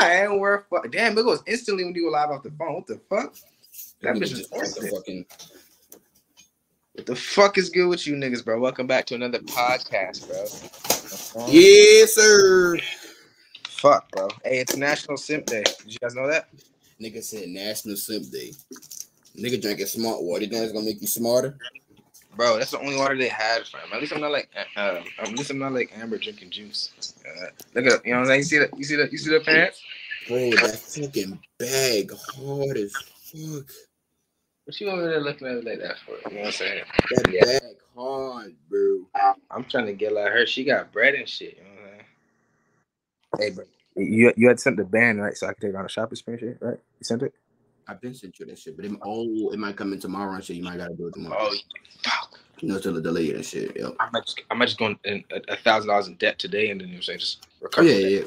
I ain't worth fuck. Damn, it goes instantly when you go live off the phone. What the fuck? That bitch just the fucking. What the fuck is good with you niggas, bro? Welcome back to another podcast, bro. Yes, sir. Fuck, bro. Hey, it's National Simp Day. Did you guys know that? Nigga said National Simp Day. Nigga drinking smart water. You think it's gonna make you smarter? Bro, that's the only water they had, fam. At least I'm not like, uh, at least I'm not like Amber drinking juice. Uh, look at, you know what I'm saying? You see that? You see that? You see the pants? Bro, that fucking bag hard as fuck. What you over there looking at it like that for? You know what I'm saying? That Yeah. bag hard, bro. I'm trying to get like her. She got bread and shit. You know what I'm saying? Hey, bro. You you had sent the band right, so I could take it on a shopping spree, shit, right? You sent it. I've been sent you that shit, but it, oh, it might come in tomorrow and shit. You might gotta do it tomorrow. Oh, fuck. You know, till the delay and shit. Yep. I might just, I might just go in a a thousand dollars in debt today, and then you know what I'm saying just Oh recover. yeah, that. yeah,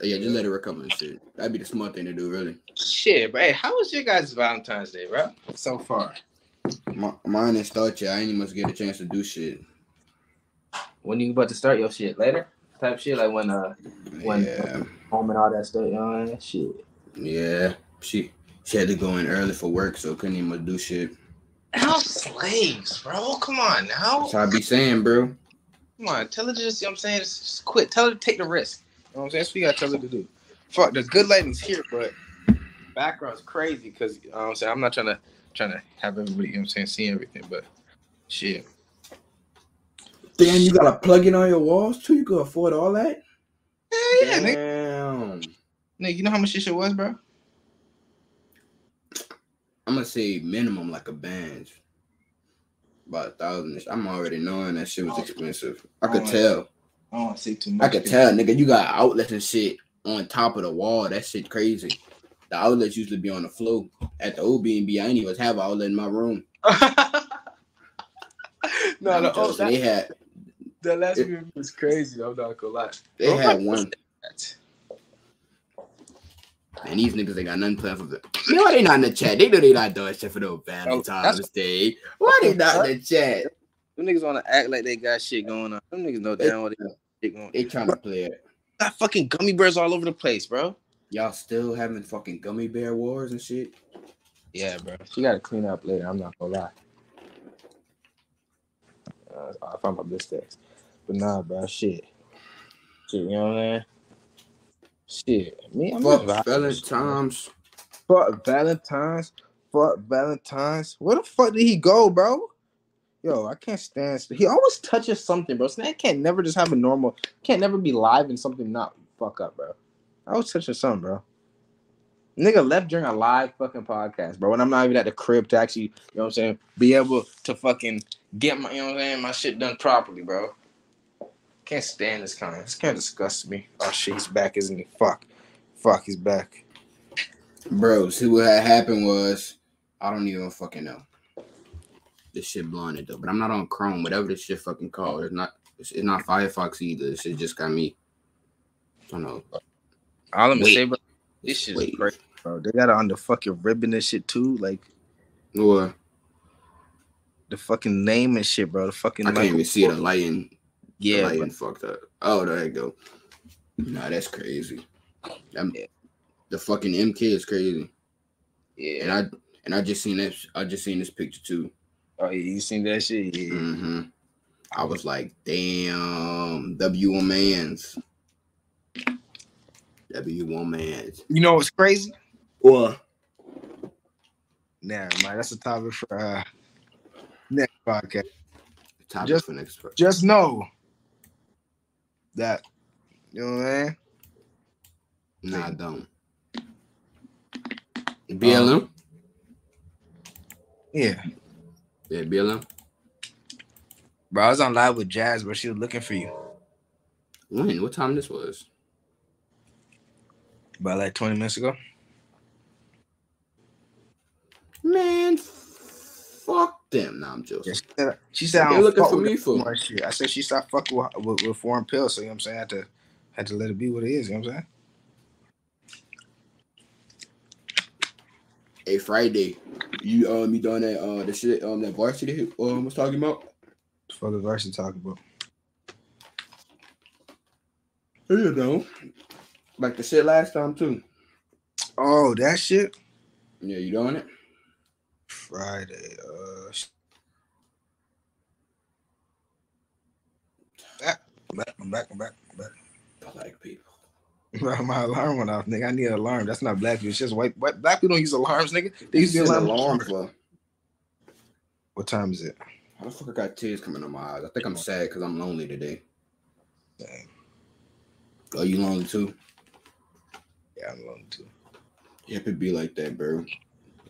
yeah. Just let it recover and shit. That'd be the smart thing to do, really. Shit, but Hey, how was your guys' Valentine's Day, bro? So far. My, mine didn't start yet. I ain't even must get a chance to do shit. When you about to start your shit later? Type shit like when uh when Yeah, home and all that stuff, you know what Shit. yeah. She she had to go in early for work, so couldn't even do shit. How slaves, bro? Come on now. That's how I be saying, bro. Come on, tell her to just, you know what I'm saying, just, just quit. Tell her to take the risk. You know what I'm saying? That's what you gotta tell her to do. Fuck, the good lighting's here, but background's crazy because you know what I'm saying I'm not trying to trying to have everybody, you know what I'm saying, see everything, but shit. Damn, you got a plug in on your walls too. You can afford all that. Yeah, yeah, nigga. Damn. Nigga, you know how much this shit was, bro? I'm gonna say minimum like a band. About a thousand. I'm already knowing that shit was expensive. I could Oh, tell. I don't say too much. I could tell, nigga. You got outlets and shit on top of the wall. That shit crazy. The outlets usually be on the floor. At the OB and B, I ain't even have an outlet in my room. no, the, oh, joking. they that, had the last it- was crazy. I'm not gonna lie. they Bro, had one. that? And these niggas they got nothing planned for the. You know why they not in the chat? They know they not doing shit for no Valentine's that's- Day. Why they not in the chat? Them niggas want to act like they got shit going on. Them niggas know damn what they got shit going on. They trying to play it. Got fucking gummy bears all over the place, bro. Y'all still having fucking gummy bear wars and shit. Yeah, bro. She got to clean up later. I'm not gonna lie. Uh, I found my best text, but nah, bro. Shit, shit. You know what I'm saying? Shit, me. I'm Fuck not Valentine's. Fuck Valentine's. Fuck Valentine's. Where the fuck did he go, bro? Yo, I can't stand. He always touches something, bro. Snap can't never just have a normal. Can't never be live and something not fuck up, bro. I was touching something, bro. Nigga left during a live fucking podcast, bro. When I'm not even at the crib to actually, you know what I'm saying, be able to fucking get my, you know what I'm saying, my shit done properly, bro. Can't stand this kind. of. This kind of disgusts me. Oh shit, he's back, isn't he? Fuck, fuck, he's back. Bro, see what had happened was I don't even fucking know. This shit blinded though, but I'm not on Chrome, whatever this shit fucking called. It's not it's, it's not Firefox either. This shit just got me. I don't know. All I'm gonna say, bro, this shit's Wait. great, bro. They got it on the fucking ribbon and shit too, like Or the fucking name and shit, bro. The fucking I can't like- even see the lighting. The Yeah, lighting bro. fucked up. Oh, there you go. Nah, that's crazy. That- Yeah. The fucking MK is crazy. yeah. And I and I just seen that. I just seen this picture too. oh, yeah, you seen that shit? Yeah. hmm I was like, damn, W one man's. W one man's. You know what's crazy? What? Nah, man, that's a topic for uh next podcast. Topic Just- for next part. Just know that you know what I mean. Nah, I don't. Um, BLM? Yeah, yeah, BLM. bro. I was on live with Jazz, bro. She was looking for you When? What time this was? about like 20 minutes ago. Man, fuck them. Nah, I'm joking. Yeah, she said, she said I don't looking fuck for with me for? foreign shit. I said she stopped fucking with, with, with foreign pills. So you know what I'm saying? I had to had to let it be what it is. You know what I'm saying? Hey, Friday, you um you done that uh the shit um that varsity um was talking about? What the fuck is varsity talking about? You know, like the shit last time too. Oh, that shit. Yeah, you doing it? Friday. Uh, back, I'm back, I'm back, I'm back, I'm back. Black people. My alarm went off, nigga. I need an alarm. That's not black people. It's just white. white black people don't use alarms, nigga. They use the alarm. alarm for. What time is it? How the fuck I got tears coming to my eyes? I think I'm sad because I'm lonely today. Dang. Are you lonely too? Yeah, I'm lonely too. Yep, it be like that, bro.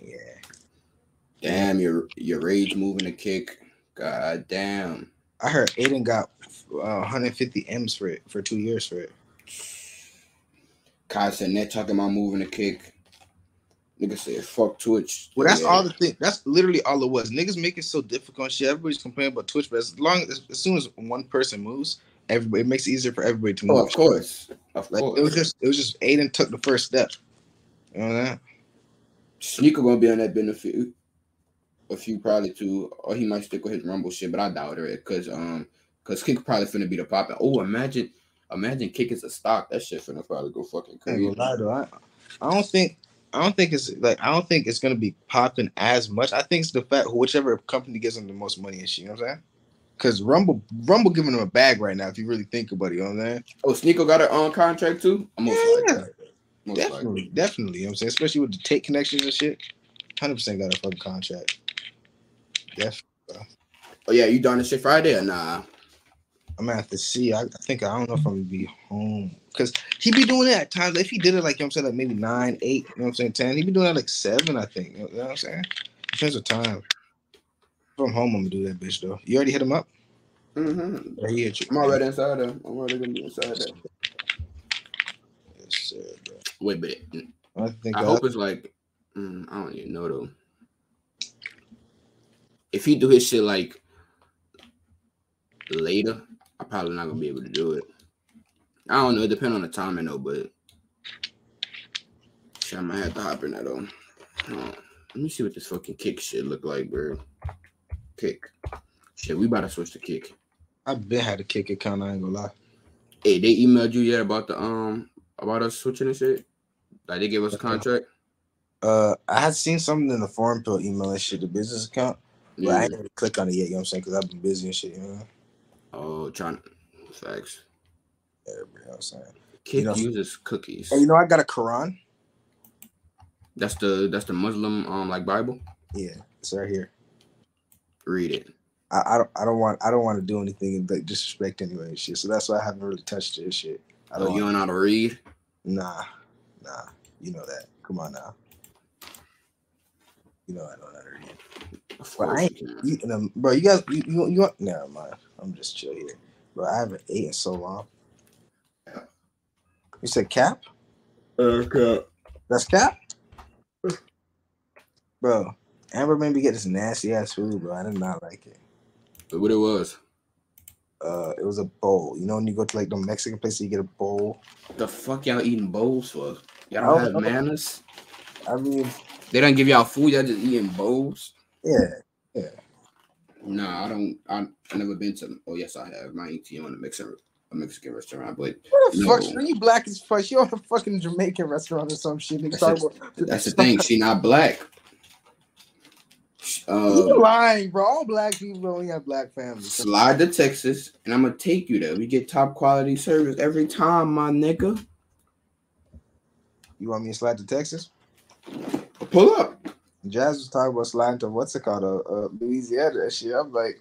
Yeah. Damn, your your rage moving a kick. God damn. I heard Adin got uh, 150 M's for it for two years for it. Kai Cenat talking about moving a kick. Nigga said fuck Twitch. Well, that's Yeah. all the thing. That's literally all it was. Niggas make it so difficult. Shit, everybody's complaining about Twitch, but as long as, as soon as one person moves, everybody it makes it easier for everybody to move. Oh, of course. Of Like course. it was just it was just Adin took the first step. You know that? Sneako gonna be on that benefit. A few probably too, or he might stick with his rumble shit, but I doubt it because um because Kick probably finna be the poppin'. Oh, imagine imagine Kick is a stock. That shit finna probably go fucking crazy. gonna lie, though. I, I don't think I don't think it's like I don't think it's gonna be popping as much. I think it's the fact whichever company gives them the most money and shit. You know what I'm saying? Because Rumble Rumble giving them a bag right now. If you really think about it, you know what I'm saying? Oh, Sneako got her own contract too. I'm Yeah. Definitely, likely. definitely. You know what I'm saying? Especially with the take connections and shit. Hundred percent got a fucking contract. Def. Oh yeah, you done this shit Friday or nah? I'm gonna have to see. I, I think I don't know if I'm gonna be home because he be doing it at times. If he did it like you know what I'm saying, like maybe nine, eight, you know what I'm saying, ten. He be doing that like seven, I think. You know, what I'm saying? Depends what time. If I'm home, I'm gonna do that bitch though. You already hit him up? Mm-hmm. He hit you? I'm already inside there. I'm already gonna be inside there. Yes, sir, bro. Wait, but I think I I, hope it's like mm, I don't even know though. If he do his shit like later, I'm probably not gonna be able to do it. I don't know. It depends on the timing though, but shit, I might have to hop in that though. Let me see what this fucking kick shit look like, bro. Kick. Shit, we about to switch to kick. I been had a kick account. I ain't gonna lie. Hey, they emailed you yet about the um about us switching and shit? Like they gave us a contract? Uh, I had seen something in the foreign pill email and shit, the business account, but I ain't really click on it yet. You know what I'm saying? Because I've been busy and shit. You know, Oh, trying facts. yeah, bro, you know I'm saying. Kid know- uses cookies. Hey, you know, I got a Quran. That's the that's the Muslim um like Bible. Yeah, it's right here. Read it. I, I don't I don't want I don't want to do anything like disrespect anyway and shit. So that's why I haven't really touched this shit. I Oh, don't you don't know how to read? nah, nah. You know that. Come on now. You know I don't understand. how. Of course ain't- you. You, and, um, bro, you guys, you, you, you want? Never mind. I'm just chill here, bro. I haven't ate in so long. You said cap? Okay. That's cap, bro. Amber made me get this nasty ass food, bro. I did not like it. But what it was? Uh, it was a bowl. You know when you go to like the Mexican place, you get a bowl. The fuck y'all eating bowls for? Y'all don't don't have know. manners. I mean, They don't give y'all food. Y'all just eating bowls. yeah, Nah, I don't. I I never been to. Oh yes, I have. My ATM on a Mexican a Mexican restaurant, but What the No. fuck? Are you black as fuck? You on a fucking Jamaican restaurant or some shit? That's about- that's the thing. She not black. You Uh, lying, bro. All black people only have black families. slide to Texas, and I'm gonna take you there. We get top quality service every time, my nigga. You want me to slide to Texas? Pull up. Jazz was talking about sliding to what's it called, uh, uh Louisiana. That shit. I'm like,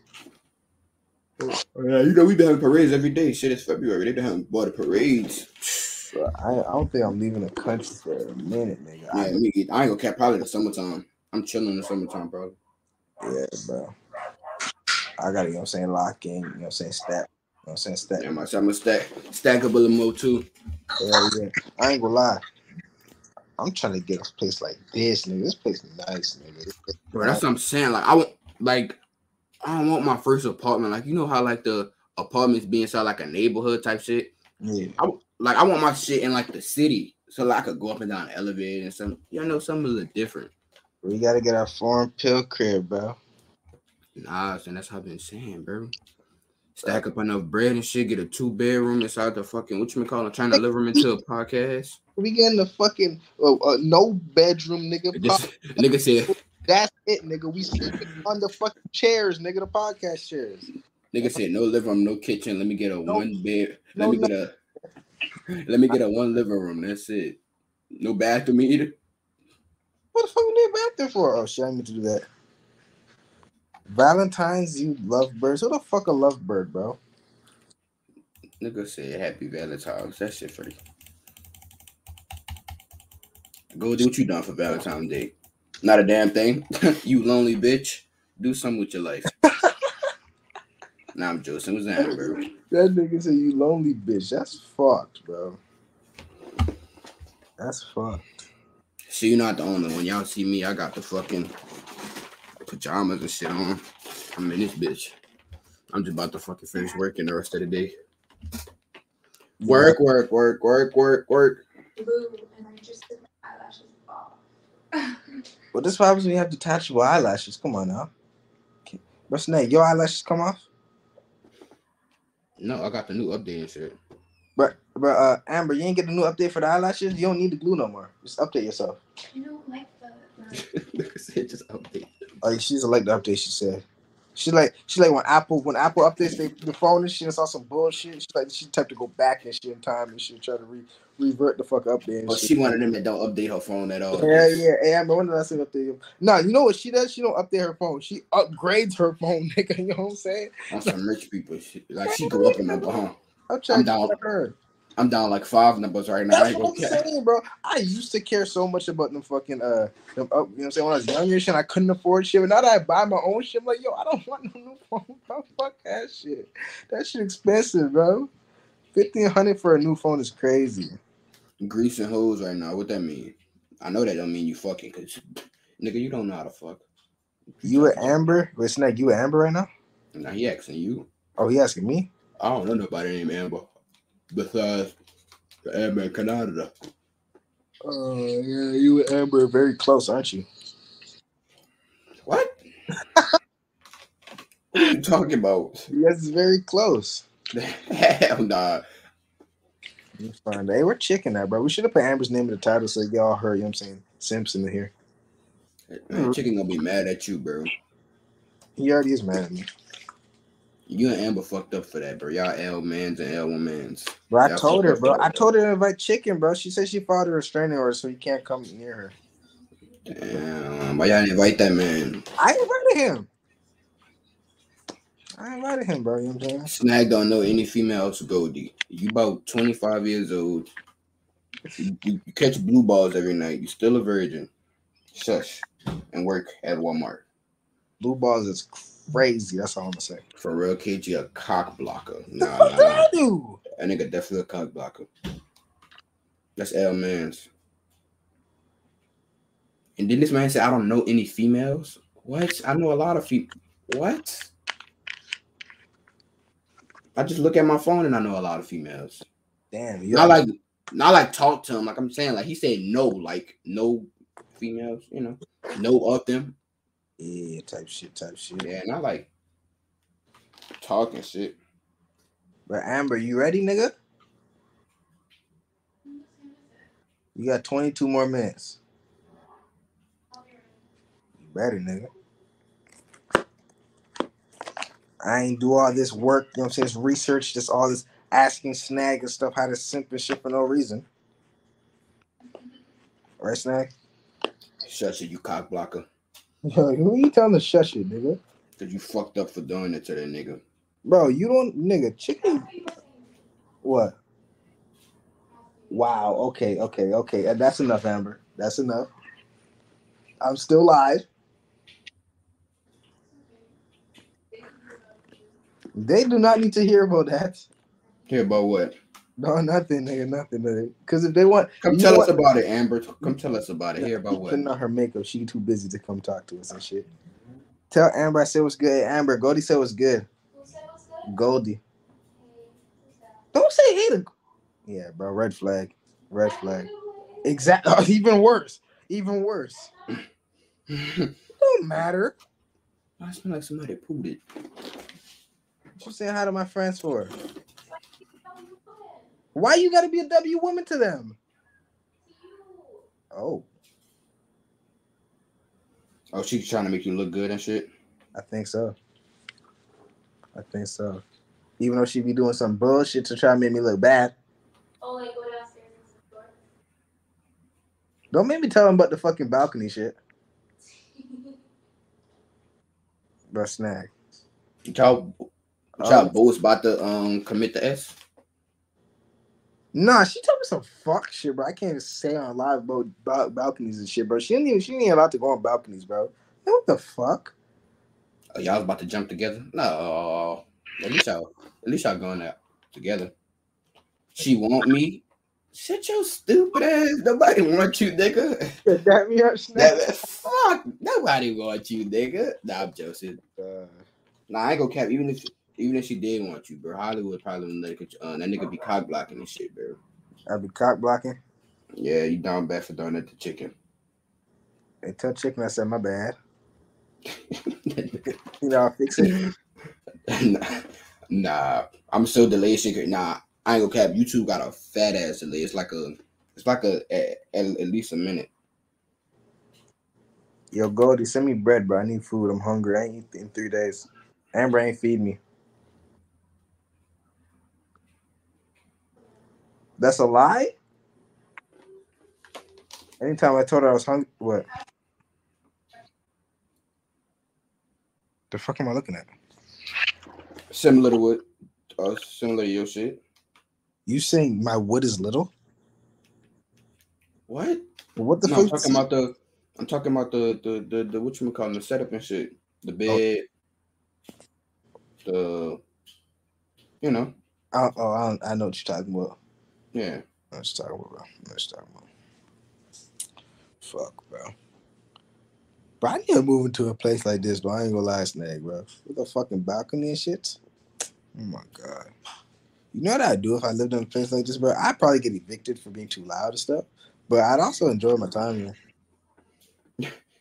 Yeah, you know we been having parades every day. Shit, it's February. They been having water parades. bro, I, I don't think I'm leaving the country for a minute, nigga. Yeah, I, me, I ain't gonna cap. Probably the summertime. I'm chilling in the summertime, bro. yeah, bro. I gotta, you know what I'm saying, lock in, you know what I'm saying, stack. You know what I'm saying, step. Yeah, I'm gonna stack stack up a little more too. Hell yeah. I ain't gonna lie. I'm trying to get a place like this, nigga. This place nice, nigga. Bro, that's what I'm saying. Like I want, like I don't want my first apartment. Like you know how like the apartments be inside like a neighborhood type shit. yeah. I like I want my shit in like the city, so like I could go up and down the elevator and some. You know, something a little different. We gotta get our foreign pill crib, bro. Nah, son, that's what I've been saying, bro. stack up enough bread and shit, get a two bedroom inside the fucking what you call it, trying to live room into a podcast. We getting the fucking uh, uh, no bedroom, nigga. Just, nigga said, That's it, nigga. We sleeping on the fucking chairs, nigga. The podcast chairs. nigga said no living room, no kitchen. Let me get a No- one bed. Let no me get a let me get a one living room. That's it. No bathroom either. What the fuck we need a bathroom for? Oh shit, I meant to do that. Valentine's, you lovebirds. Who the fuck a lovebird, bro? Nigga said happy Valentine's. That shit free. Go do what you done for Valentine's Day. Not a damn thing. you lonely bitch. Do something with your life. nah, I'm joking. What's that, bro? That nigga said you lonely bitch. That's fucked, bro. That's fucked. So you're not the only one. Y'all see me. I got the fucking pajamas and shit on. I'm in this bitch. I'm just about to fucking finish working the rest of the day. Work, work, work, work, work, work. blue and I just did my eyelashes off. Well, this what happens when you have detachable eyelashes. Come on now. Okay. What's next? Your eyelashes come off? No, I got the new update and shit. But but uh Amber, you ain't get the new update for the eyelashes? You don't need the glue no more. Just update yourself. You don't like the, the said just update. Like she's like the update she said. She like she like when Apple when Apple updates they, the phone and shit and saw some bullshit. She like she type to go back and shit in time and she try to re, revert the fuck up there. Shit. she one of them that don't update her phone at all. Yeah, yeah. Hey, Amber, when did I say update? No, you know what she does? She don't update her phone. She upgrades her phone, nigga. You know what I'm saying? On some rich people shit. Like she grew up in number, huh? I'm trying I'm to down. her. I'm down like five numbers right now. That's what I'm saying, bro. I used to care so much about them fucking uh, them up, you know what I'm saying? When I was younger, shit, I couldn't afford shit. But now that I buy my own shit, I'm like, yo, I don't want no new phone, bro. Fuck that shit. That shit expensive, bro. Fifteen hundred for a new phone is crazy. Greasing hoes right now. What that mean? I know that don't mean you fucking, cause nigga, you don't know how to fuck. You and Amber? Wait, Snake, you and Amber right now? Now he asking you. Oh, he asking me? I don't know nobody named Amber besides the Amber Canada. Oh, yeah, you and Amber are very close, aren't you? What? what are you talking about? Yes, it's very close. Hell nah. It's fine. Hey, we're chicken that, bro. We should have put Amber's name in the title so y'all heard, you know what I'm saying? Simpson in here. Man, chicken gonna be mad at you, bro. He already is mad at me. You and Amber fucked up for that, bro. Y'all L mans and L womans. Bro, I Yeah, told her, bro. I told her to invite chicken, bro. She said she filed a restraining order, so you can't come near her. Damn, why y'all didn't invite that man? I invited him. I invited him, bro. You know what I'm saying? Snag don't know any females to go Goldie. You about 25 years old. You, you- you catch blue balls every night. You still a virgin. Shush. And work at Walmart. Blue balls is crazy. That's all I'm gonna say. For real, KG a cock blocker. Nah, What nah, did nah. I do? That nigga definitely a cock blocker. That's L man's. And then this man said, I don't know any females. What? I know a lot of females. What? I just look at my phone and I know a lot of females. Damn, you Not like not like talk to him. Like I'm saying, like he said no, like no females, you know, no of them. Yeah, type shit, type shit. Yeah, not like talking shit. But Amber, you ready, nigga? You got 22 more minutes. You better, nigga. I ain't do all this work, you know what I'm saying? This research, just all this asking Snag and stuff how to simp and shit for no reason. Right, Snag? Shut you, you cock blocker. Yo, who you telling to shut shit, nigga? Cause you fucked up for doing it to that nigga. Bro, you don't, nigga, chicken. What? Wow. Okay. Okay. Okay. That's enough, Amber. That's enough. I'm still live. They do not need to hear about that. Hear about what? No, nothing, nigga, nothing. Because if they want, Come tell us what? about it, Amber. Come tell us about it. Hear about what? putting on her makeup, she too busy to come talk to us and shit. Tell Amber I said what's good. Hey, Amber, Goldie said what's good. Who said what's good? Goldie, don't say hey to. Yeah, bro. Red flag. Red flag. Exactly. even worse. Even worse. Don't matter. I smell like somebody pooed it. What you saying hi to my friends for? Why you gotta be a W woman to them? Oh, Oh, she's trying to make you look good and shit. I think so. I think so. Even though she be doing some bullshit to try to make me look bad. Oh, like go downstairs and. Don't make me tell him about the fucking balcony shit. Bro, snag. Y'all, Oh. y'all both about to um commit the S. Nah, she told me some fuck shit, bro. I can't even say on live about bal- balconies and shit, bro. She didn't even she ain't allowed to go on balconies, bro. Man, what the fuck? Oh, y'all was about to jump together? No, at least y'all, at least y'all going out together. She want me? Shut your stupid ass. Nobody want you, nigga. That me up. That, fuck, nobody want you, nigga. Nah, I'm joking. Uh, Nah, I ain't gonna cap. Even if even if she did want you, bro, Hollywood probably wouldn't let it, uh, that nigga be cock blocking and shit, bro. I'd be cock blocking. Yeah, you down bad for doing that to chicken. They tell chicken I said my bad. You know, I'll fix it. nah, nah, I'm still delayed chicken. Nah, I ain't gonna cap. YouTube got a fat ass delay. It's like a, it's like a at, at, at least a minute. Yo, Goldie, send me bread, bro. I need food. I'm hungry. I ain't eaten in three days. Amber ain't feed me. That's a lie? Anytime I told her I was hungry, what? The fuck am I looking at? Similar to what, uh, similar to your shit. You saying my wood is little? What? What the no, I'm fuck? talking about the. I'm talking about the the the, the what you call the setup and shit. The bed. The. You know. I, oh, I, I know what you're talking about. Yeah. Let's talk about, bro. I know what you're about. Fuck, bro. Bro, I need to move into a place like this, bro. I ain't gonna lie, Snag, bro. With a fucking balcony and shit. Oh my god. You know what I'd do if I lived in a place like this, bro? I'd probably get evicted for being too loud and stuff. But I'd also enjoy my time here.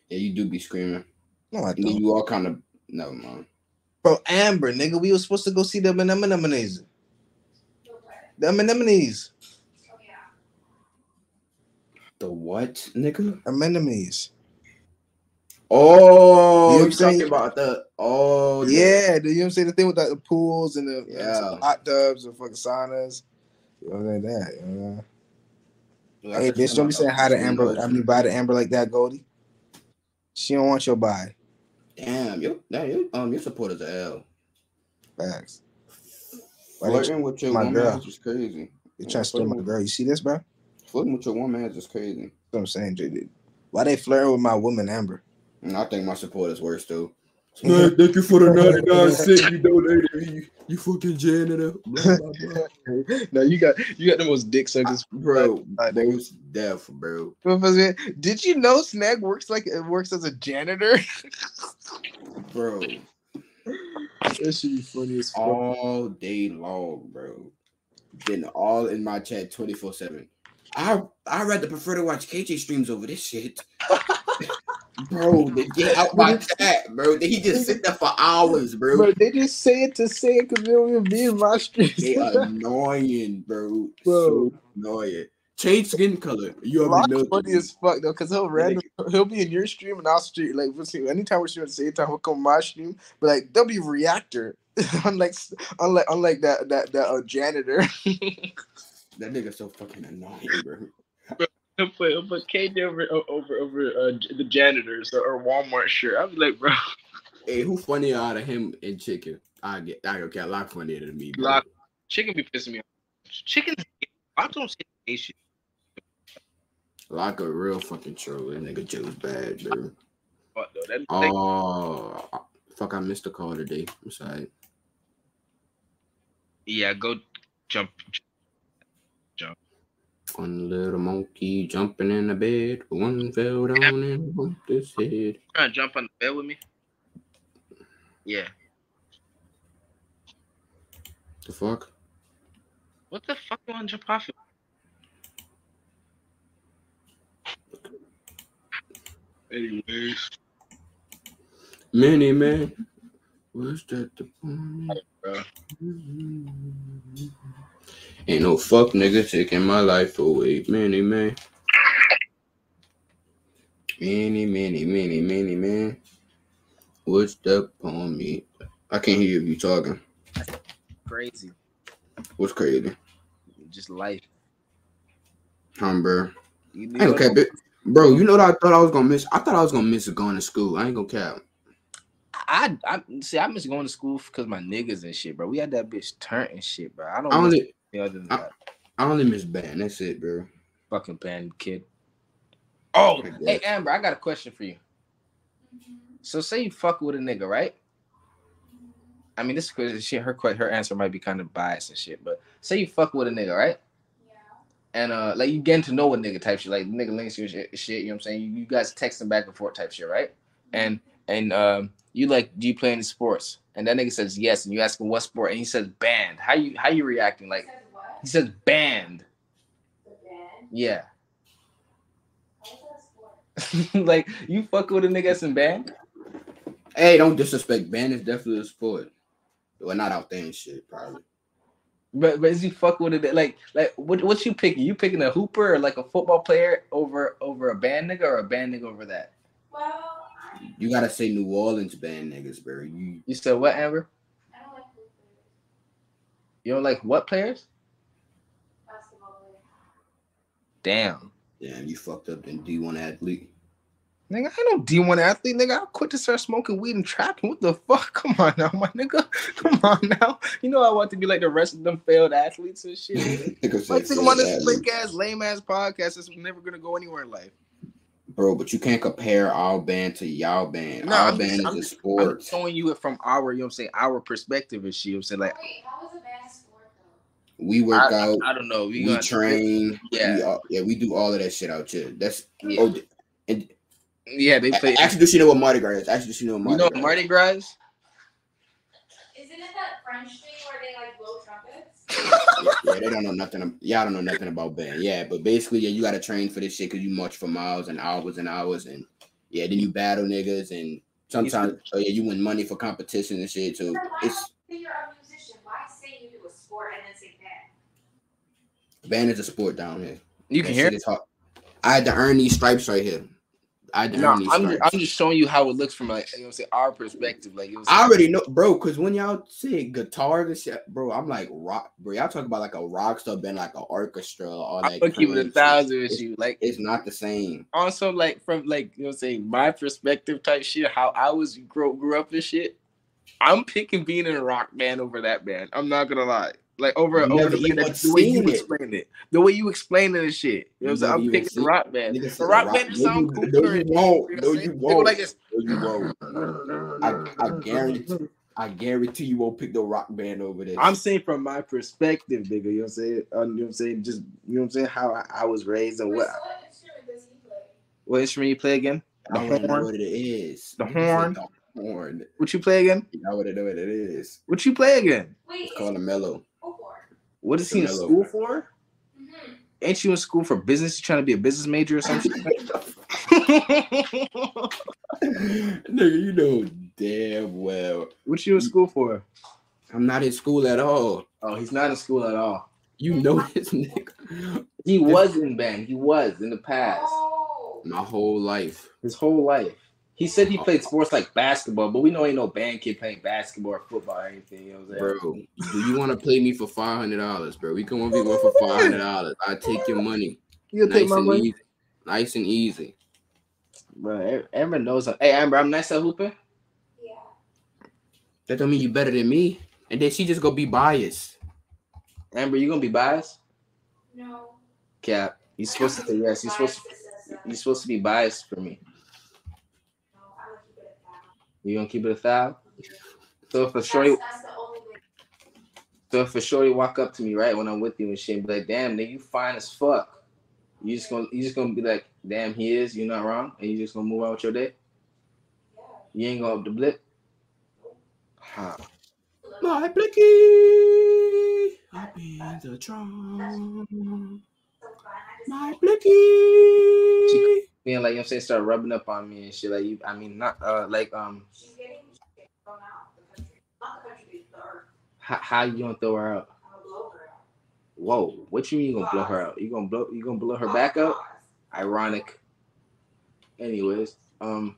Yeah, you do be screaming. No, I don't. you all kind of. Never mind. Bro, Amber, nigga, we were supposed to go see the anemones. The anemones. The what, nigga? Anemones. Oh, You know you saying? talking about the oh the- Yeah, do you know what I'm saying? The thing with like, the pools and the Yeah. some hot tubs and fucking saunas. You know, like that. You know? Like Hey, bitch, don't be saying hi to Amber. I mean, bye to Amber like that, Goldie. She don't want your bye. Damn, you, damn, you, um, your supporters are L. Facts. Flirting with your my woman girl. is crazy. You trying to steal my girl? You see this, bro? That's Flirting with your woman is just crazy. what I'm saying, JD. Why they flirting with my woman, Amber? And I think my support is worse too. Man, thank you for the 99 cent you donated me. You fucking janitor. Blah, blah, blah. no, you got you got the most dick suckers. Bro, I think- most deaf, bro. Did you know Snag works like it works as a janitor? Bro, that should be funny as fuck. all day long, bro. Been all in my chat 24 7. I I rather prefer to watch KJ streams over this shit. bro, they get out my chat, bro. He just sit there for hours, bro. Bro, they just say it to say it because they don't even be in my streets. They annoying, bro. Bro. So annoying. Change skin color. You already know. funny as fuck though, cause he'll random he'll be in your stream and I'll stream like we'll see anytime we're streaming at the same time he'll come on my stream, but like they'll be reactor. unlike unlike unlike that that that uh, janitor. That nigga so fucking annoying, bro. He'll put KJ over over over uh, the janitors or, or Walmart shirt. Be like, bro, Hey, who funnier out of him and Chicken? I get I don't. A lot funnier than me, bro. Chicken be pissing me off. Chicken, I don't say gay shit. Like a real fucking troll. That nigga Joe's bad, bro. Fuck, though. That, Oh, fuck! I missed a call today. I'm sorry. yeah, go jump. One little monkey jumping in the bed. One fell down and bumped his head. Trying to jump on the bed with me? Yeah. The fuck? What the fuck you want to jump off? of? Anyways, Many man. Was that the point? Bro. Ain't no fuck nigga taking my life away. Many man. Many, many, many, many man. What's up on me? I can't hear you talking. Crazy. What's crazy? Just life. Humber. I ain't gonna cap it. Bro, you know what I thought I was gonna miss? I thought I was gonna miss going to school. I ain't gonna cap. I, I see. I miss going to school because my niggas and shit, bro. We had that bitch turn and shit, bro. I don't I only anything other than I- that I only miss band. That's it, bro. fucking band kid. Oh, hey. Amber, I got a question for you. So say you fuck with a nigga, right? I mean, this question, shit, her que- her answer might be kind of biased and shit, but say you fuck with a nigga, right? Yeah. And uh, like you getting to know a nigga type shit, like nigga links you shit, shit, you know what I'm saying? You, you guys texting back and forth type shit, right? And and um, you like, do you play any sports? And that nigga says yes, and you ask him what sport, and he says band. How you how you reacting? Like Says what? he says band, The band? yeah. How is that a sport? like you fuck with a nigga that's in band? Hey, don't disrespect band. is definitely a sport. Well, not out there and shit, probably. But but is he fuck with it? Like like what what you picking? You picking a hooper or like a football player over over a band nigga or a band nigga over that? Well, I, You gotta say New Orleans band niggas, bro. You You said what, Amber? I don't like You don't like what players? basketball players. Damn. damn, you fucked up in D one athlete. Nigga, I know D1 athlete, nigga. I quit to start smoking weed and trapping. What the fuck? Come on now, my nigga. Come on now. You know I want to be like the rest of them failed athletes and shit. Like think about failed this fake ass, lame ass podcast that's never gonna go anywhere in life. Bro, but you can't compare our band to y'all band. No, our I'm band just- is I'm a just- I'm sport. showing you it from our, you know what I'm saying, our perspective and shit. You know what I'm saying? Like Wait, how is a band sport though? we work I, out, I don't know. We, we train. Yeah. we all, yeah, we do all of that shit out here. That's Yeah. oh, and Yeah, they play. actually, does she know what Mardi Gras is? Actually, does she know what You Mardi know Gras? what Mardi Gras? is? Isn't it that French thing where they like blow trumpets? Yeah, they don't know nothing. Y'all don't know nothing about band. Yeah, but basically, yeah, you gotta train for this shit because you march for miles and hours and hours, and yeah, then you battle niggas, and sometimes, oh yeah, you win money for competition and shit. So Then it's you're a musician? Why say you do a sport and then say band? band is a sport down here. You can shit hear. is hard. I had to earn these stripes right here. I had to No, earn these I'm just, I'm just showing you how it looks from like you know what I'm saying our perspective. Like it was. I already know, bro. Cause when y'all say guitar and shit, bro, I'm like rock, bro. Y'all talk about like a rock star band, like an orchestra, all that. I'm keep it a thousand with It's- you. Like It's not the same. also like from like you know what I'm saying my perspective type shit. How I was grow grew up and shit. I'm picking being in a rock band over that band. I'm not gonna lie. Like over You over never the, way even the way you seen it. explained it, the way you explained it and shit. You know what I'm saying? I'm picking the rock band. The rock rock- band no, sound you- cooler. no, you won't. you know what No, I'm you saying? They go won't. Like this. No, you won't. I, I guarantee, I guarantee you won't pick the rock band over there. I'm saying from my perspective, nigga. You know what I'm saying? Uh, you know what I'm saying? Just you know what I'm saying? How I, I was raised and what so what instrument does play? you play again? I the already know horn? what it is. The horn? The horn. What you play again? I already know what it is. What you play again? Wait, It's called a mellow. Go for What is he in school for? mm-hmm. Ain't you in school for business? You trying to be a business major or something? Nigga, you know damn well. what you in school for? I'm not in school at all. Oh, he's not in school at all. You know this nigga. He was in band. He was in the past. Oh, My whole life. His whole life. He said he played sports like basketball, but we know ain't no band kid playing basketball or football or anything. You know what I'm saying? Bro, do you want to play me for five hundred dollars, bro? We can one v one for five hundred dollars. I take your money, You'll nice take my and money. easy, nice and easy. Bro, Amber knows. Hey, Amber, I'm nice at hooping. yeah. That don't mean you better than me. And then she just gonna be biased. Amber, you gonna be biased? No. Cap. You supposed to say yes. You supposed to, you supposed to be biased for me. No, I would keep it at that. You gonna keep it a thousand? So if a shorty, That's, that's the only way. so if a shorty walk up to me right when I'm with you and shit, and be like, "Damn, nigga, you fine as fuck." You just gonna, you just gonna be like, "Damn, he is." You're not wrong, and you just gonna move on with your day. Yeah. You ain't gonna up the blip. Huh. My blicky, up in the drum. So fun. I just My blicky. Being like, you know I'm saying, start rubbing up on me and shit. Like you, I mean, not uh, like um, she's getting she's getting thrown out of the country. Not the country, the earth. How, how you gonna throw her out? I'll blow her out. Whoa, what you mean you gonna blow her out? You gonna blow you gonna blow her back out? Ironic. Anyways, um,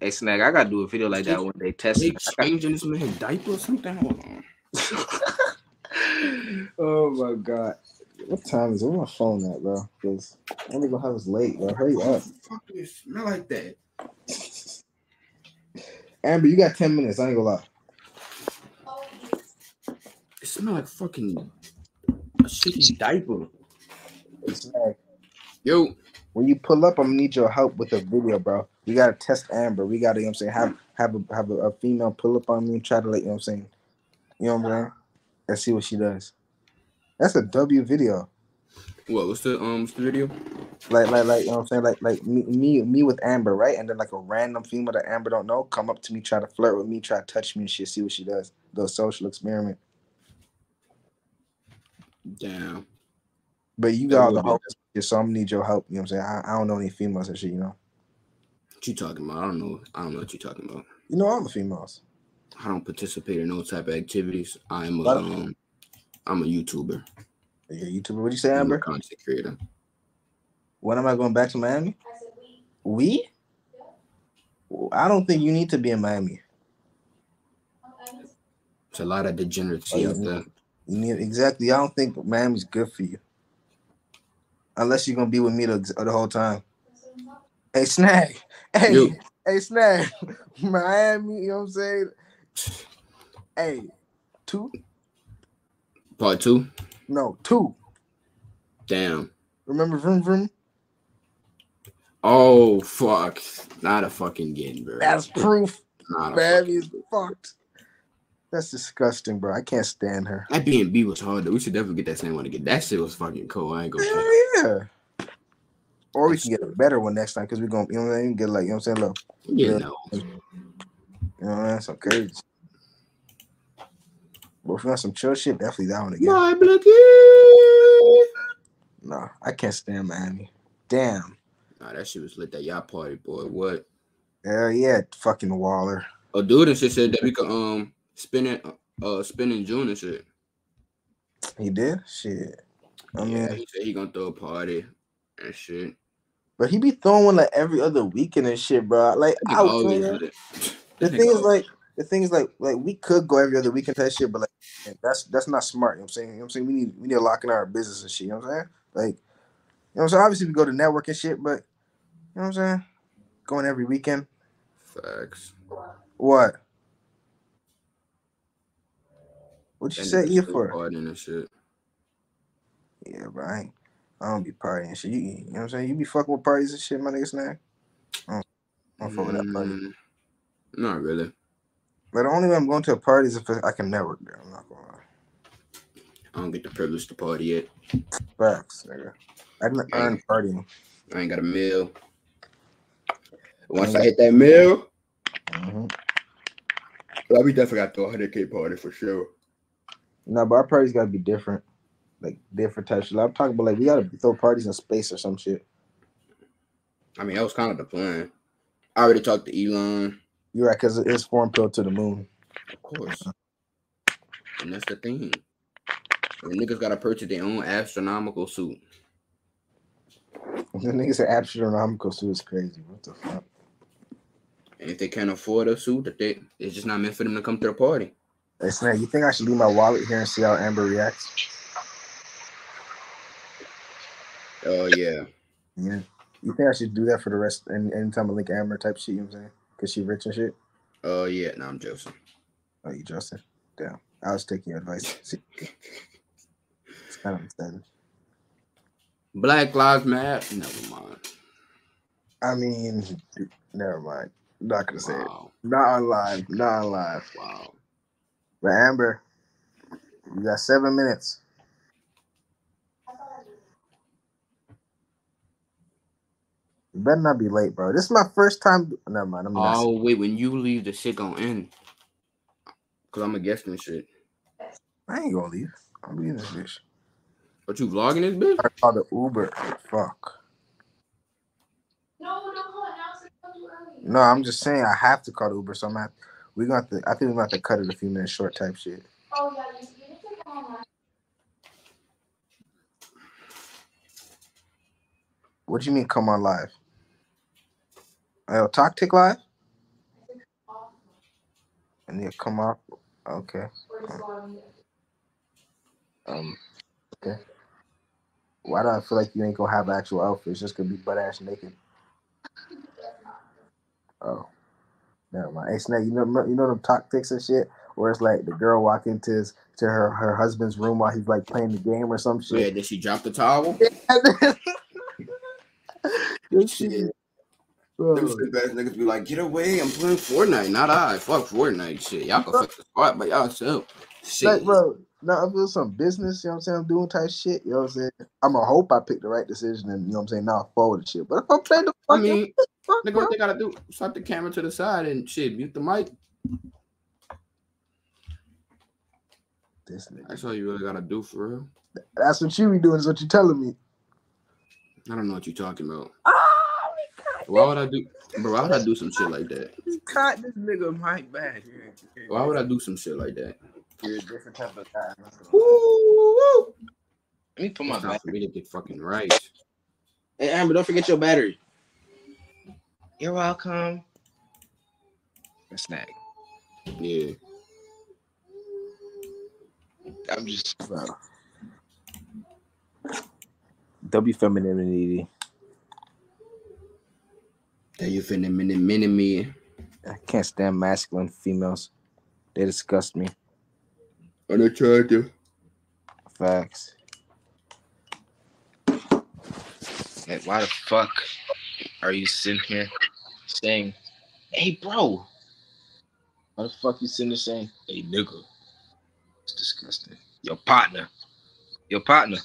hey Snag, I gotta do a video like that one day. Test. Changing this man's diaper or something? Hold on. oh my god, what time is it? Where my phone at, bro? Because I'm gonna have us late, bro. Hurry up, Fuck do it smell like that? Amber. You got ten minutes. I ain't gonna lie. It smell like fucking a shitty diaper. Hey, Snag, Yo, when you pull up, I'm gonna need your help with a video, bro. We gotta test Amber. We gotta, you know what I'm saying, have have a have a, a female pull up on me and try to like, you know what I'm saying, you know what I'm saying, and see what she does. That's a W video. what? What's the um? What's the video? Like like like you know what I'm saying, like like me me me with Amber, right? And then like a random female that Amber don't know come up to me, try to flirt with me, try to touch me and shit, see what she does. the social experiment. Damn. But you got all the be so I'm gonna need your help. You know what I'm saying? I, I don't know any females and shit, you know. What you talking about? I don't know. I don't know what you talking about. You know all the females. I don't participate in those type of activities. I'm a um, I'm a YouTuber. Yeah, YouTuber. What'd you say, I'm a Amber? content creator. When am I going back to Miami? I said we. We? I don't think you need to be in Miami. It's a lot of degeneracy Oh, out there. You need exactly. I don't think Miami's good for you, unless you're gonna be with me the, the whole time. Hey, Snag. Hey, Yo. hey, Snag. Miami. You know what I'm saying? Hey, two? Part two. No, two. Damn. Remember Vroom Vroom? Oh fuck. Not a fucking getting, bro. That's proof. not is fucked. That's disgusting, bro. I can't stand her. That B and B was hard though. We should definitely get that same one again. That shit was fucking cool. I ain't gonna. Lie. yeah. Or we can get a better one next time because we're gonna, you know what I mean? Get like, you know what I'm saying? Look, You Yeah. know. you know what I? Some courage. But if we want some chill shit, definitely that one again. My blicky. No, I can't stand Miami. Damn. Nah, that shit was lit. That yacht party, boy. What? Hell yeah, fucking Waller. A dude and shit said that we could um spin it uh spin in June and shit. He did? Shit. I mean, yeah, he said he gonna throw a party and shit. but he be throwing one like every other weekend and shit, bro. Like, That I nigga would always throw lit that. it. the thing is like the thing is like like we could go every other weekend type shit, but like that's that's not smart. You know what I'm saying? You know what I'm saying? We need we need to lock in our business and shit. You know what I'm saying? Like, you know what I'm saying? Obviously we go to network and shit, but you know what I'm saying? Going every weekend. Facts. What? What you That say here for? partying and shit. Yeah, bro. I, ain't, I don't be partying and shit. You, you know what I'm saying? You be fucking with parties and shit, my nigga snack. I don't, I don't fuck with that party. Mm, Not really. But the only way I'm going to a party is if I can network there. I'm not gonna lie. I don't get the privilege to party yet. Facts, nigga. I didn't earn partying. I ain't got a meal. Once I hit that meal, hmm I'll be definitely got to throw a hundred K party for sure. No, but our parties gotta be different. Like different types of I'm talking about like we gotta throw parties in space or some shit. I mean, that was kind of the plan. I already talked to Elon, You're right, cause it's foreign pill to the moon. of course. And that's the thing. The niggas gotta purchase their own astronomical suit. The niggas say astronomical suit is crazy. What the fuck? And if they can't afford a suit, that they it's just not meant for them to come to the party. Hey Snake, you think I should leave my wallet here and see how Amber reacts? Oh yeah. Yeah. You think I should do that for the rest and anytime I link Amber type shit, you know what I'm saying? Cause she rich and shit? Oh yeah. No, I'm joking. Oh, you Justin? Damn. I was taking your advice. It's kind of upsetting. Black Lives Matter. Never mind. I mean, never mind. Not gonna say it. Not on live. Not on live. Wow. But Amber, you got seven minutes. You better not be late, bro. This is my first time. Never mind. I'm not. Oh wait, when you leave, the shit gonna end. Cause I'm a guest and shit. I ain't gonna leave. I'm leaving this bitch. But you vlogging this bitch? I called the Uber. Fuck. No, no, hold on. Now gonna do. No, I'm just saying I have to call the Uber. So I'm at. We got to. I think we got to cut it a few minutes short type shit. Oh, yeah, you, you need to come on. What do you mean come on live? Oh, TikTok live? And you come up. Okay. Or just go on mute. Um okay. Why do I feel like you ain't gonna have actual outfits? It's just gonna be butt ass naked. Oh. Never mind. Hey Snake, you know you know them TikToks and shit? Where it's like the girl walk into his to her, her husband's room while he's like playing the game or some So yeah, shit. did she drop the towel? This shit. Bro. Them shit ass niggas be like, get away, I'm playing Fortnite, not I. Fuck Fortnite shit. Y'all can fuck the spot by y'allself. Shit. Like, bro, now I feel some business, you know what I'm saying? I'm doing type shit, you know what I'm saying? I'm gonna hope I picked the right decision and you know what I'm saying, now forward and shit. But if I'm playing the I mean, fuck, nigga, what they gotta do? Slap the camera to the side and shit, mute the mic. this nigga. That's all you really gotta do for real. That's what you be doing, is what you telling me. I don't know what you're talking about. Oh, Why would I do, bro? Why would I do some shit like that? we caught this nigga mic back. Why would I do some shit like that? You're a different type of guy. Woo! Let me put my It's not back. for me to get fucking right. Hey Amber, don't forget your battery. You're welcome. A snack. Yeah. I'm just Bro. W femininity. That you finna mini mini me. I can't stand masculine females. They disgust me. Unattractive. Facts. like, why the fuck are you sitting here saying, "Hey, bro"? Why the fuck you sitting there saying, "Hey, nigga"? It's disgusting. Your partner, your partner,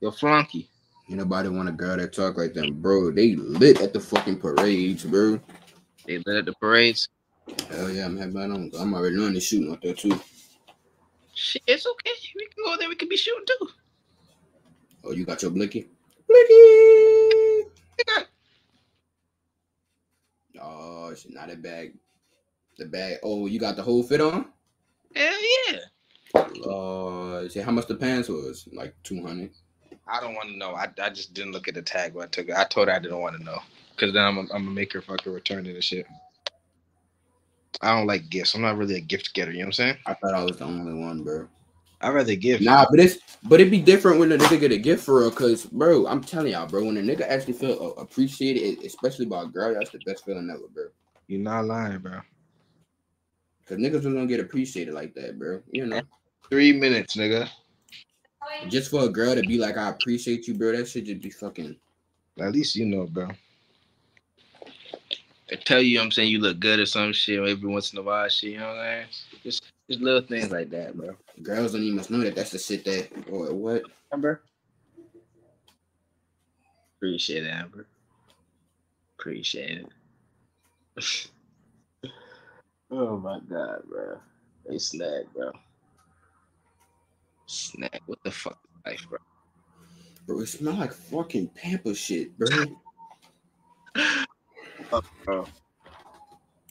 your flunky. Ain't nobody want a girl that talk like them, bro. They lit at the fucking parades, bro. They lit at the parades. Hell yeah, I'm having on. I'm already knowing the shooting out there too. Shit, it's okay. We can go there. We can be shooting too. Oh, you got your blicky? Blicky. Oh, shit, not a bag. The bag. Oh, you got the whole fit on? Hell yeah. Uh, see how much the pants was? Like two hundred. I don't want to know. I, I just didn't look at the tag when I took it. I told her I didn't want to know. Cause then I'm, I'm gonna make her fucking return it and shit. I don't like gifts. I'm not really a gift getter. You know what I'm saying? I thought I was the only one, bro. I'd rather give. Nah, but it's but it'd be different when a nigga get a gift for real. Cause bro, I'm telling y'all, bro, when a nigga actually feel uh, appreciated, especially by a girl, that's the best feeling ever, bro. You're not lying, bro. Cause niggas don't get appreciated like that, bro. You know, Three minutes, nigga. Just for a girl to be like, I appreciate you, bro. That should just be fucking. At least you know, bro. They tell you, you know what I'm saying, you look good or some shit every once in a while, shit, you know what I'm saying? Just, just little things like that, bro. Girls don't even know that that's the shit that. Or what? Amber? Appreciate it, Amber. Appreciate it. oh my god, bro. They snack, bro. Snack. What the fuck is life, bro? Bro, it smell like fucking pamper shit, bro. bro.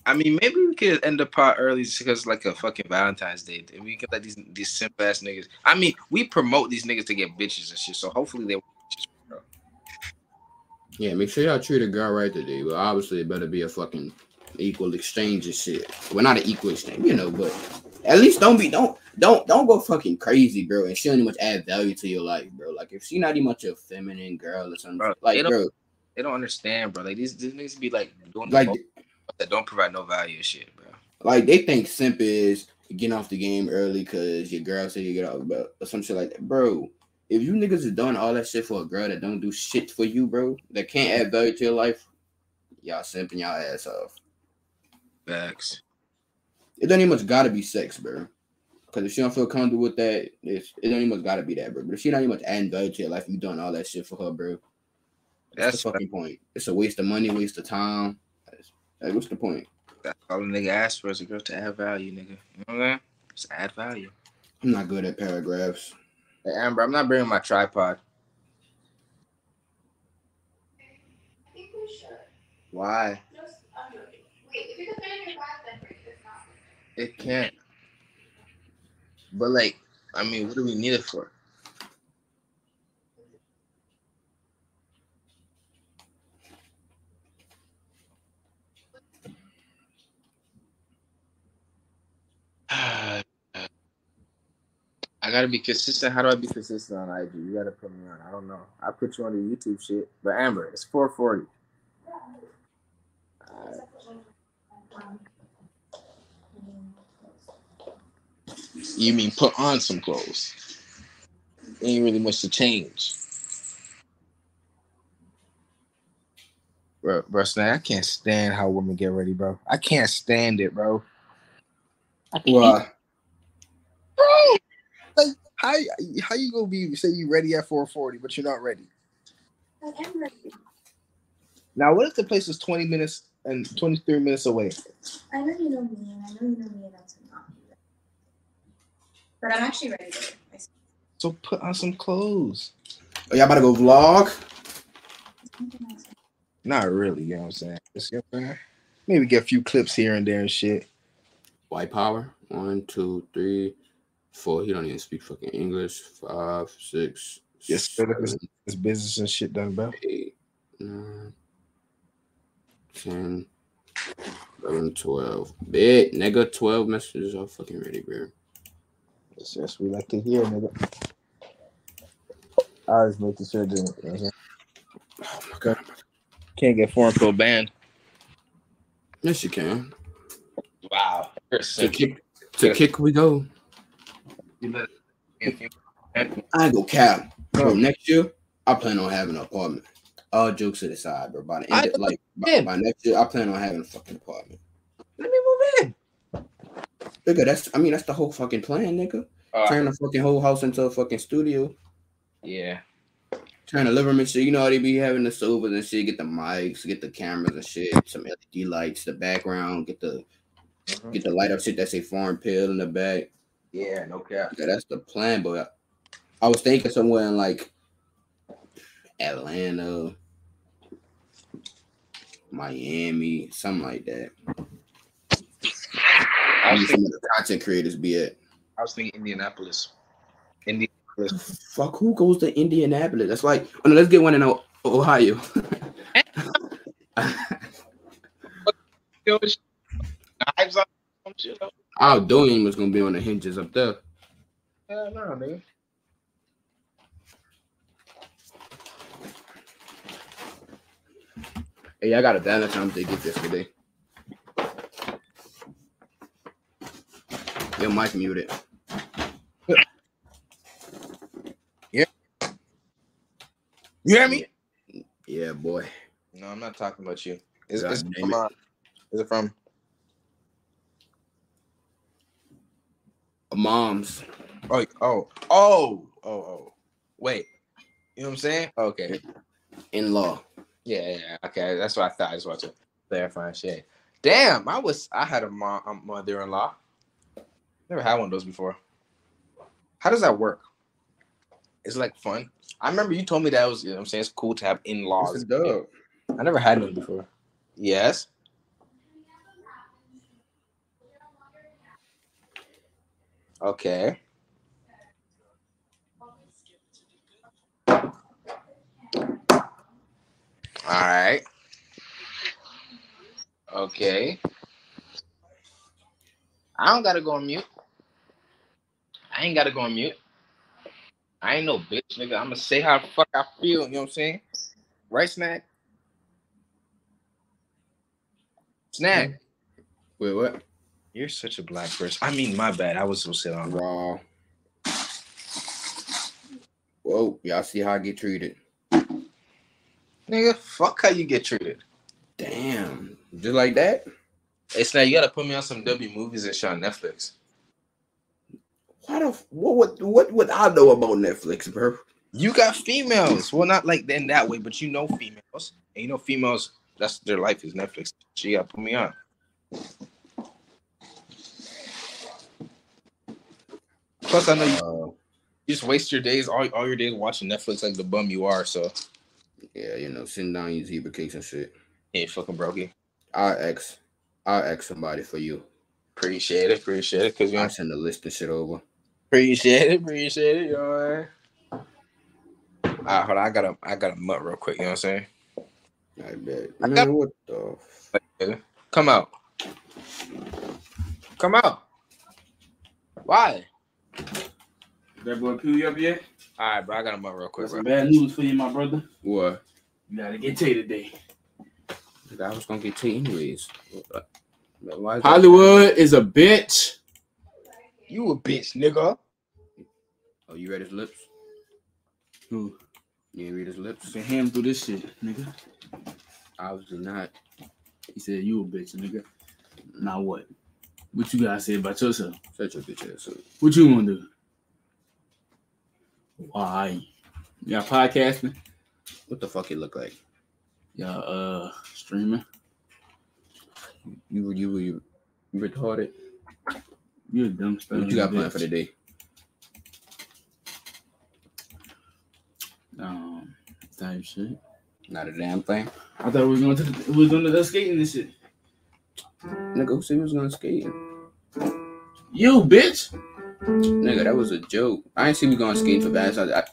I mean, maybe we could end the pot early just because like a fucking Valentine's Day. And we could let these these simp ass niggas. I mean, we promote these niggas to get bitches and shit. So hopefully they. Yeah, make sure y'all treat a girl right today. But obviously, it better be a fucking equal exchange and shit. Well, not an equal exchange, you know, but at least don't be don't don't don't go fucking crazy, bro. And she don't even much add value to your life, bro. Like if she not even much a feminine girl or something, Bro, like they bro, They don't understand, bro. Like these, these niggas be like doing like that don't provide no value shit, bro. like they think simp is getting off the game early because your girl said you get off, but or some shit like that, bro. If you niggas is doing all that shit for a girl that don't do shit for you, bro, that can't add value to your life, y'all simping y'all ass off. Facts. It don't even much gotta be sex, bro. Because if she don't feel comfortable with that, it's, it don't even much gotta be that, bro. But if she not even much adding value to your life, you doing all that shit for her, bro. That's, That's the fucking point. It's a waste of money, waste of time. That's- Like, what's the point? That's all a nigga asks for is a girl to add value, nigga. You know what I'm saying? Just add value. I'm not good at paragraphs. Hey, Amber, I'm not bringing my tripod. I think we should. Why? Just under. Wait, if you can fit in your bag, then great. If not, It can't. But like, I mean, what do we need it for? I gotta be consistent. How do I be consistent on IG? You gotta put me on. I don't know. I put you on the YouTube shit. But Amber, it's 440. Alright. You mean put on some clothes? Ain't really much to change. Bro, bro, Snag, I can't stand how women get ready, bro. I can't stand it, bro. I can't- Well, bro. Like, how how you gonna be say you ready at 440, but you're not ready? I am ready. Now, what if the place is 20 minutes and 23 minutes away? I know you know me, and I know you know me enough to not be ready. But I'm actually ready. To So put on some clothes. oh, y'all about to go vlog? Not really, you know what I'm saying? Just, you know what Maybe get a few clips here and there and shit. White power. One, two, three, four. He don't even speak fucking English. Five, six, Yes, sir. seven, This business and shit done, bro. eight, nine, 10, 11, 12. Bit, nigga, 12 messages are fucking ready, bro. It's just we like to hear, nigga. I was making sure that you know what I'm saying? Oh my god. can't get foreign pill banned. Yes, you can. Wow. To kick, to kick we go. I go cap. Bro, next year, I plan on having an apartment. All jokes to the side, bro. By the end, of, like by, by next year, I plan on having a fucking apartment. Let me move in. Nigga, that's I mean that's the whole fucking plan, nigga. Uh, Turn the fucking whole house into a fucking studio. yeah. Turn the living room shit. You know how they be having the sofas and shit. Get the mics, get the cameras and shit. Some LED lights, the background. Get the mm-hmm. get the light up shit that say foreign pill in the back. Yeah, no cap. Yeah, that's the plan. But I was thinking somewhere in like Atlanta, Miami, something like that. I was, thinking, the content creators be at. I was thinking Indianapolis. Indianapolis. Fuck, who goes to Indianapolis? That's like, oh, no, let's get one in O- Ohio. Knives on some shit. Our doing was gonna be on the hinges up there. Yeah, no, nigga. Hey, I got a Valentine's Day gift yesterday. Yo, mic muted. Yeah. You hear me? Yeah, boy. No, I'm not talking about you. Is, God is, it from, it. uh, is it from? Mom's. Oh, oh, oh, oh, oh. Wait. You know what I'm saying? Okay. in law. Yeah, yeah, yeah. Okay, that's what I thought. I just wanted to clarify shit. Damn, I was I had a mom, a mother-in-law. Never had one of those before. How does that work? It's like fun. I remember you told me that was, you know what I'm saying, it's cool to have in-laws. I never had one before. Yes. Okay. All right. Okay. I don't gotta go on mute. I ain't gotta go on mute. I ain't no bitch, nigga. I'm gonna say how the fuck I feel. You know what I'm saying? Right, Snack? Snack. Wait, what? You're such a black person. I mean, my bad. I was so sit on. Raw. Whoa, y'all see how I get treated? Nigga, fuck how you get treated. Damn. Just like that? Hey, Snack, you gotta put me on some W movies and shit on Netflix. Why the what what what would I know about Netflix, bro? You got females. Well, not like in that way, but you know females. And you know females, that's their life is Netflix. You gotta put me on. Plus, I know you, Uh, you just waste your days, all, all your days watching Netflix like the bum you are. So, yeah, you know, sitting down you zebra cakes and shit. hey, fucking brokey. I'll ex I'll ex somebody for you. Appreciate it. Appreciate it. Cause you I'll send the list and shit over. Appreciate it, appreciate it. You know what I mean? All right, hold on. I got a I got a mutt real quick. You know what I'm saying? I bet. I Man, got- what the? Come out. Come out. Why? That boy Pew you up yet? All right, bro. I got a mutt real quick, Got some bro. bad news for you, my brother. what? You gotta get Tay today. I was gonna get T anyways. Why is Hollywood is a bitch. You a bitch, nigga. Oh, you read his lips? Who? You didn't read his lips? Been ham through this shit, nigga. Obviously not. He said you a bitch, nigga. Now what? What you gotta say about yourself? Such a bitch ass. up. What you wanna do? Why? Y'all podcasting? What the fuck it look like? Y'all uh streaming? You you you, you retarded. You a dumb stuff. What you got planned for the day? Um, type shit. Not a damn thing. I thought we was going to the, we was going to the skating and shit. Nigga, who said we was gonna skate? You bitch. Nigga, that was a joke. I ain't see we going skating for bad. I, I,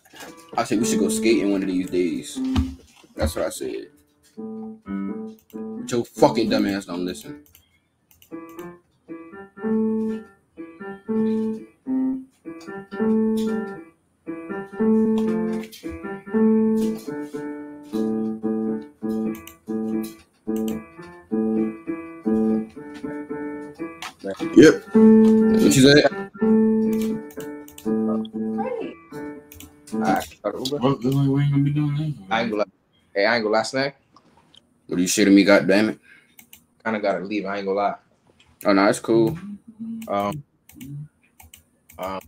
I said we should go skating one of these days. That's what I said. But your fucking dumbass don't listen. Yep. What you said? All right, got an Uber. Well, we we ain't gonna be doing that. I ain't gonna. lie. Hey, I ain't gonna lie, snack. What are you shitting me? God damn it. Kind of gotta leave. I ain't gonna lie. Oh no, it's cool. Um, Um,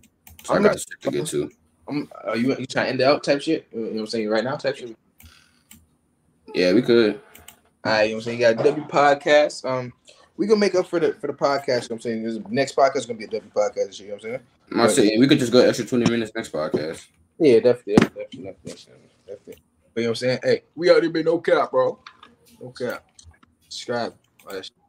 I I'm got shit to get to. I'm, are you you trying to end it out type shit? You know what I'm saying right now type shit. Yeah, we could. All right, you know what I'm saying? You got W podcast. Um, we gonna make up for the for the podcast. You know what I'm saying this next podcast is gonna be a W podcast. You know what I'm saying? I'm saying we could just go extra 20 minutes next podcast. Yeah, definitely, definitely, definitely, definitely. But you know what I'm saying? Hey, we already been no cap, bro. No cap. Subscribe. All that shit.